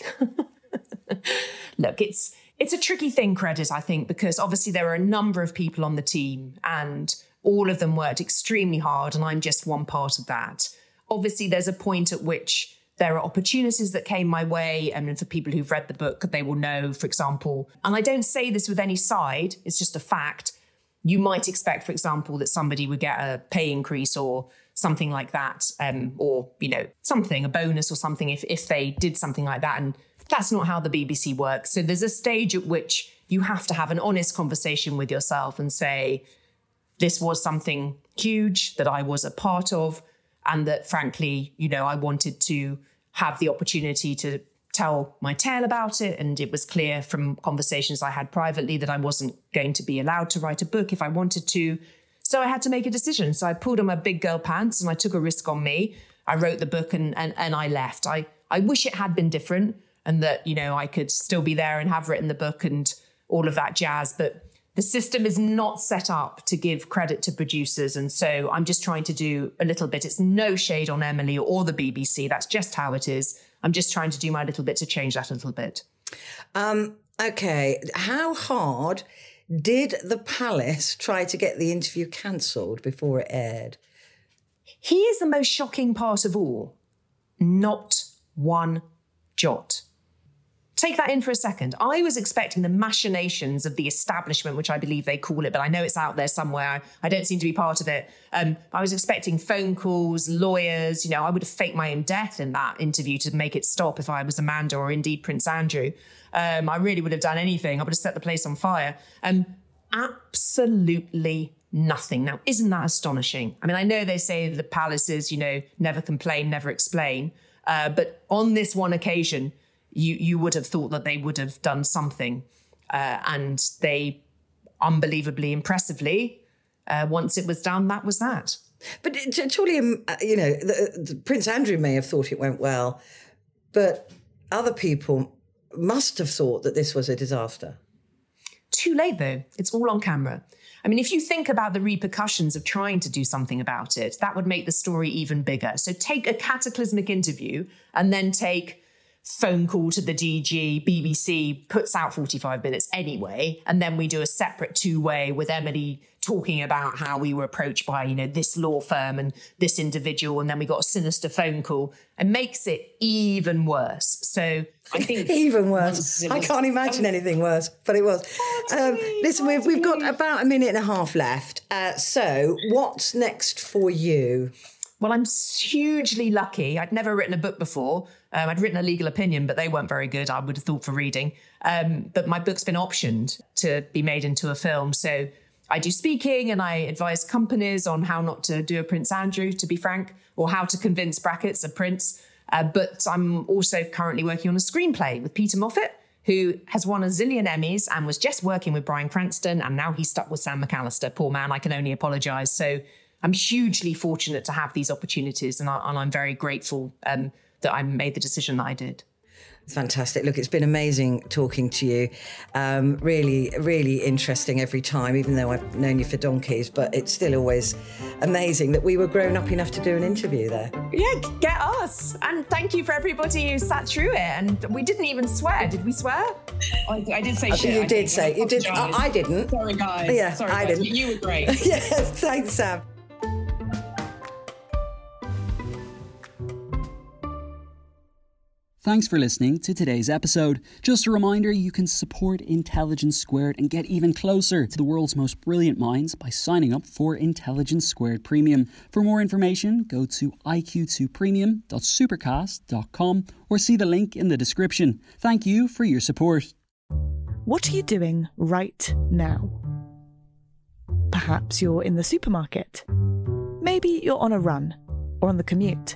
[LAUGHS] Look, it's it's a tricky thing, credit, I think, because obviously there are a number of people on the team and all of them worked extremely hard, and I'm just one part of that obviously there's a point at which there are opportunities that came my way. And for people who've read the book, they will know, for example, and I don't say this with any side, it's just a fact. You might expect, for example, that somebody would get a pay increase or something like that, um, or, you know, something, a bonus or something if, if they did something like that. And that's not how the BBC works. So there's a stage at which you have to have an honest conversation with yourself and say, this was something huge that I was a part of and that frankly, you know, I wanted to have the opportunity to tell my tale about it. And it was clear from conversations I had privately that I wasn't going to be allowed to write a book if I wanted to. So I had to make a decision. So I pulled on my big girl pants and I took a risk on me. I wrote the book and and, and I left. I, I wish it had been different and that, you know, I could still be there and have written the book and all of that jazz. But the system is not set up to give credit to producers. And so I'm just trying to do a little bit. It's no shade on Emily or the BBC. That's just how it is. I'm just trying to do my little bit to change that a little bit. Um, okay. How hard did the palace try to get the interview cancelled before it aired? Here's the most shocking part of all not one jot. Take that in for a second. I was expecting the machinations of the establishment, which I believe they call it, but I know it's out there somewhere. I don't seem to be part of it. Um, I was expecting phone calls, lawyers. You know, I would have faked my own death in that interview to make it stop if I was Amanda or indeed Prince Andrew. Um, I really would have done anything. I would have set the place on fire. Um, absolutely nothing. Now, isn't that astonishing? I mean, I know they say the palaces, you know, never complain, never explain. Uh, but on this one occasion, you you would have thought that they would have done something, uh, and they unbelievably impressively, uh, once it was done, that was that. But surely, um, uh, you know, the, the Prince Andrew may have thought it went well, but other people must have thought that this was a disaster. Too late, though. It's all on camera. I mean, if you think about the repercussions of trying to do something about it, that would make the story even bigger. So take a cataclysmic interview and then take phone call to the DG, BBC puts out 45 minutes anyway. And then we do a separate two way with Emily talking about how we were approached by, you know, this law firm and this individual. And then we got a sinister phone call and makes it even worse. So I think [LAUGHS] even worse. I can't imagine anything worse, but it was. Um, listen, we've, we've got about a minute and a half left. Uh, so what's next for you? Well, I'm hugely lucky. I'd never written a book before. Um, I'd written a legal opinion, but they weren't very good, I would have thought, for reading. Um, but my book's been optioned to be made into a film. So I do speaking and I advise companies on how not to do a Prince Andrew, to be frank, or how to convince brackets a prince. Uh, but I'm also currently working on a screenplay with Peter Moffat, who has won a zillion Emmys and was just working with Bryan Cranston, and now he's stuck with Sam McAlister. Poor man, I can only apologise. So I'm hugely fortunate to have these opportunities, and, I, am very grateful um, that I made the decision that I did. Fantastic. Look, it's been amazing talking to you. Um, really, really interesting every time, even though I've known you for donkeys, but it's still always amazing that we were grown up enough to do an interview there. Yeah, get us. And thank you for everybody who sat through it. And we didn't even swear. Did we swear? I, I did say shit. You I did say. You did. I, I, didn't. Sorry, guys. Yeah, Sorry, I guys. didn't. You were great. [LAUGHS] yeah, thanks, Sam. Thanks for listening to today's episode. Just a reminder you can support Intelligence Squared and get even closer to the world's most brilliant minds by signing up for Intelligence Squared Premium. For more information, go to iq2premium.supercast.com or see the link in the description. Thank you for your support. What are you doing right now? Perhaps you're in the supermarket. Maybe you're on a run or on the commute.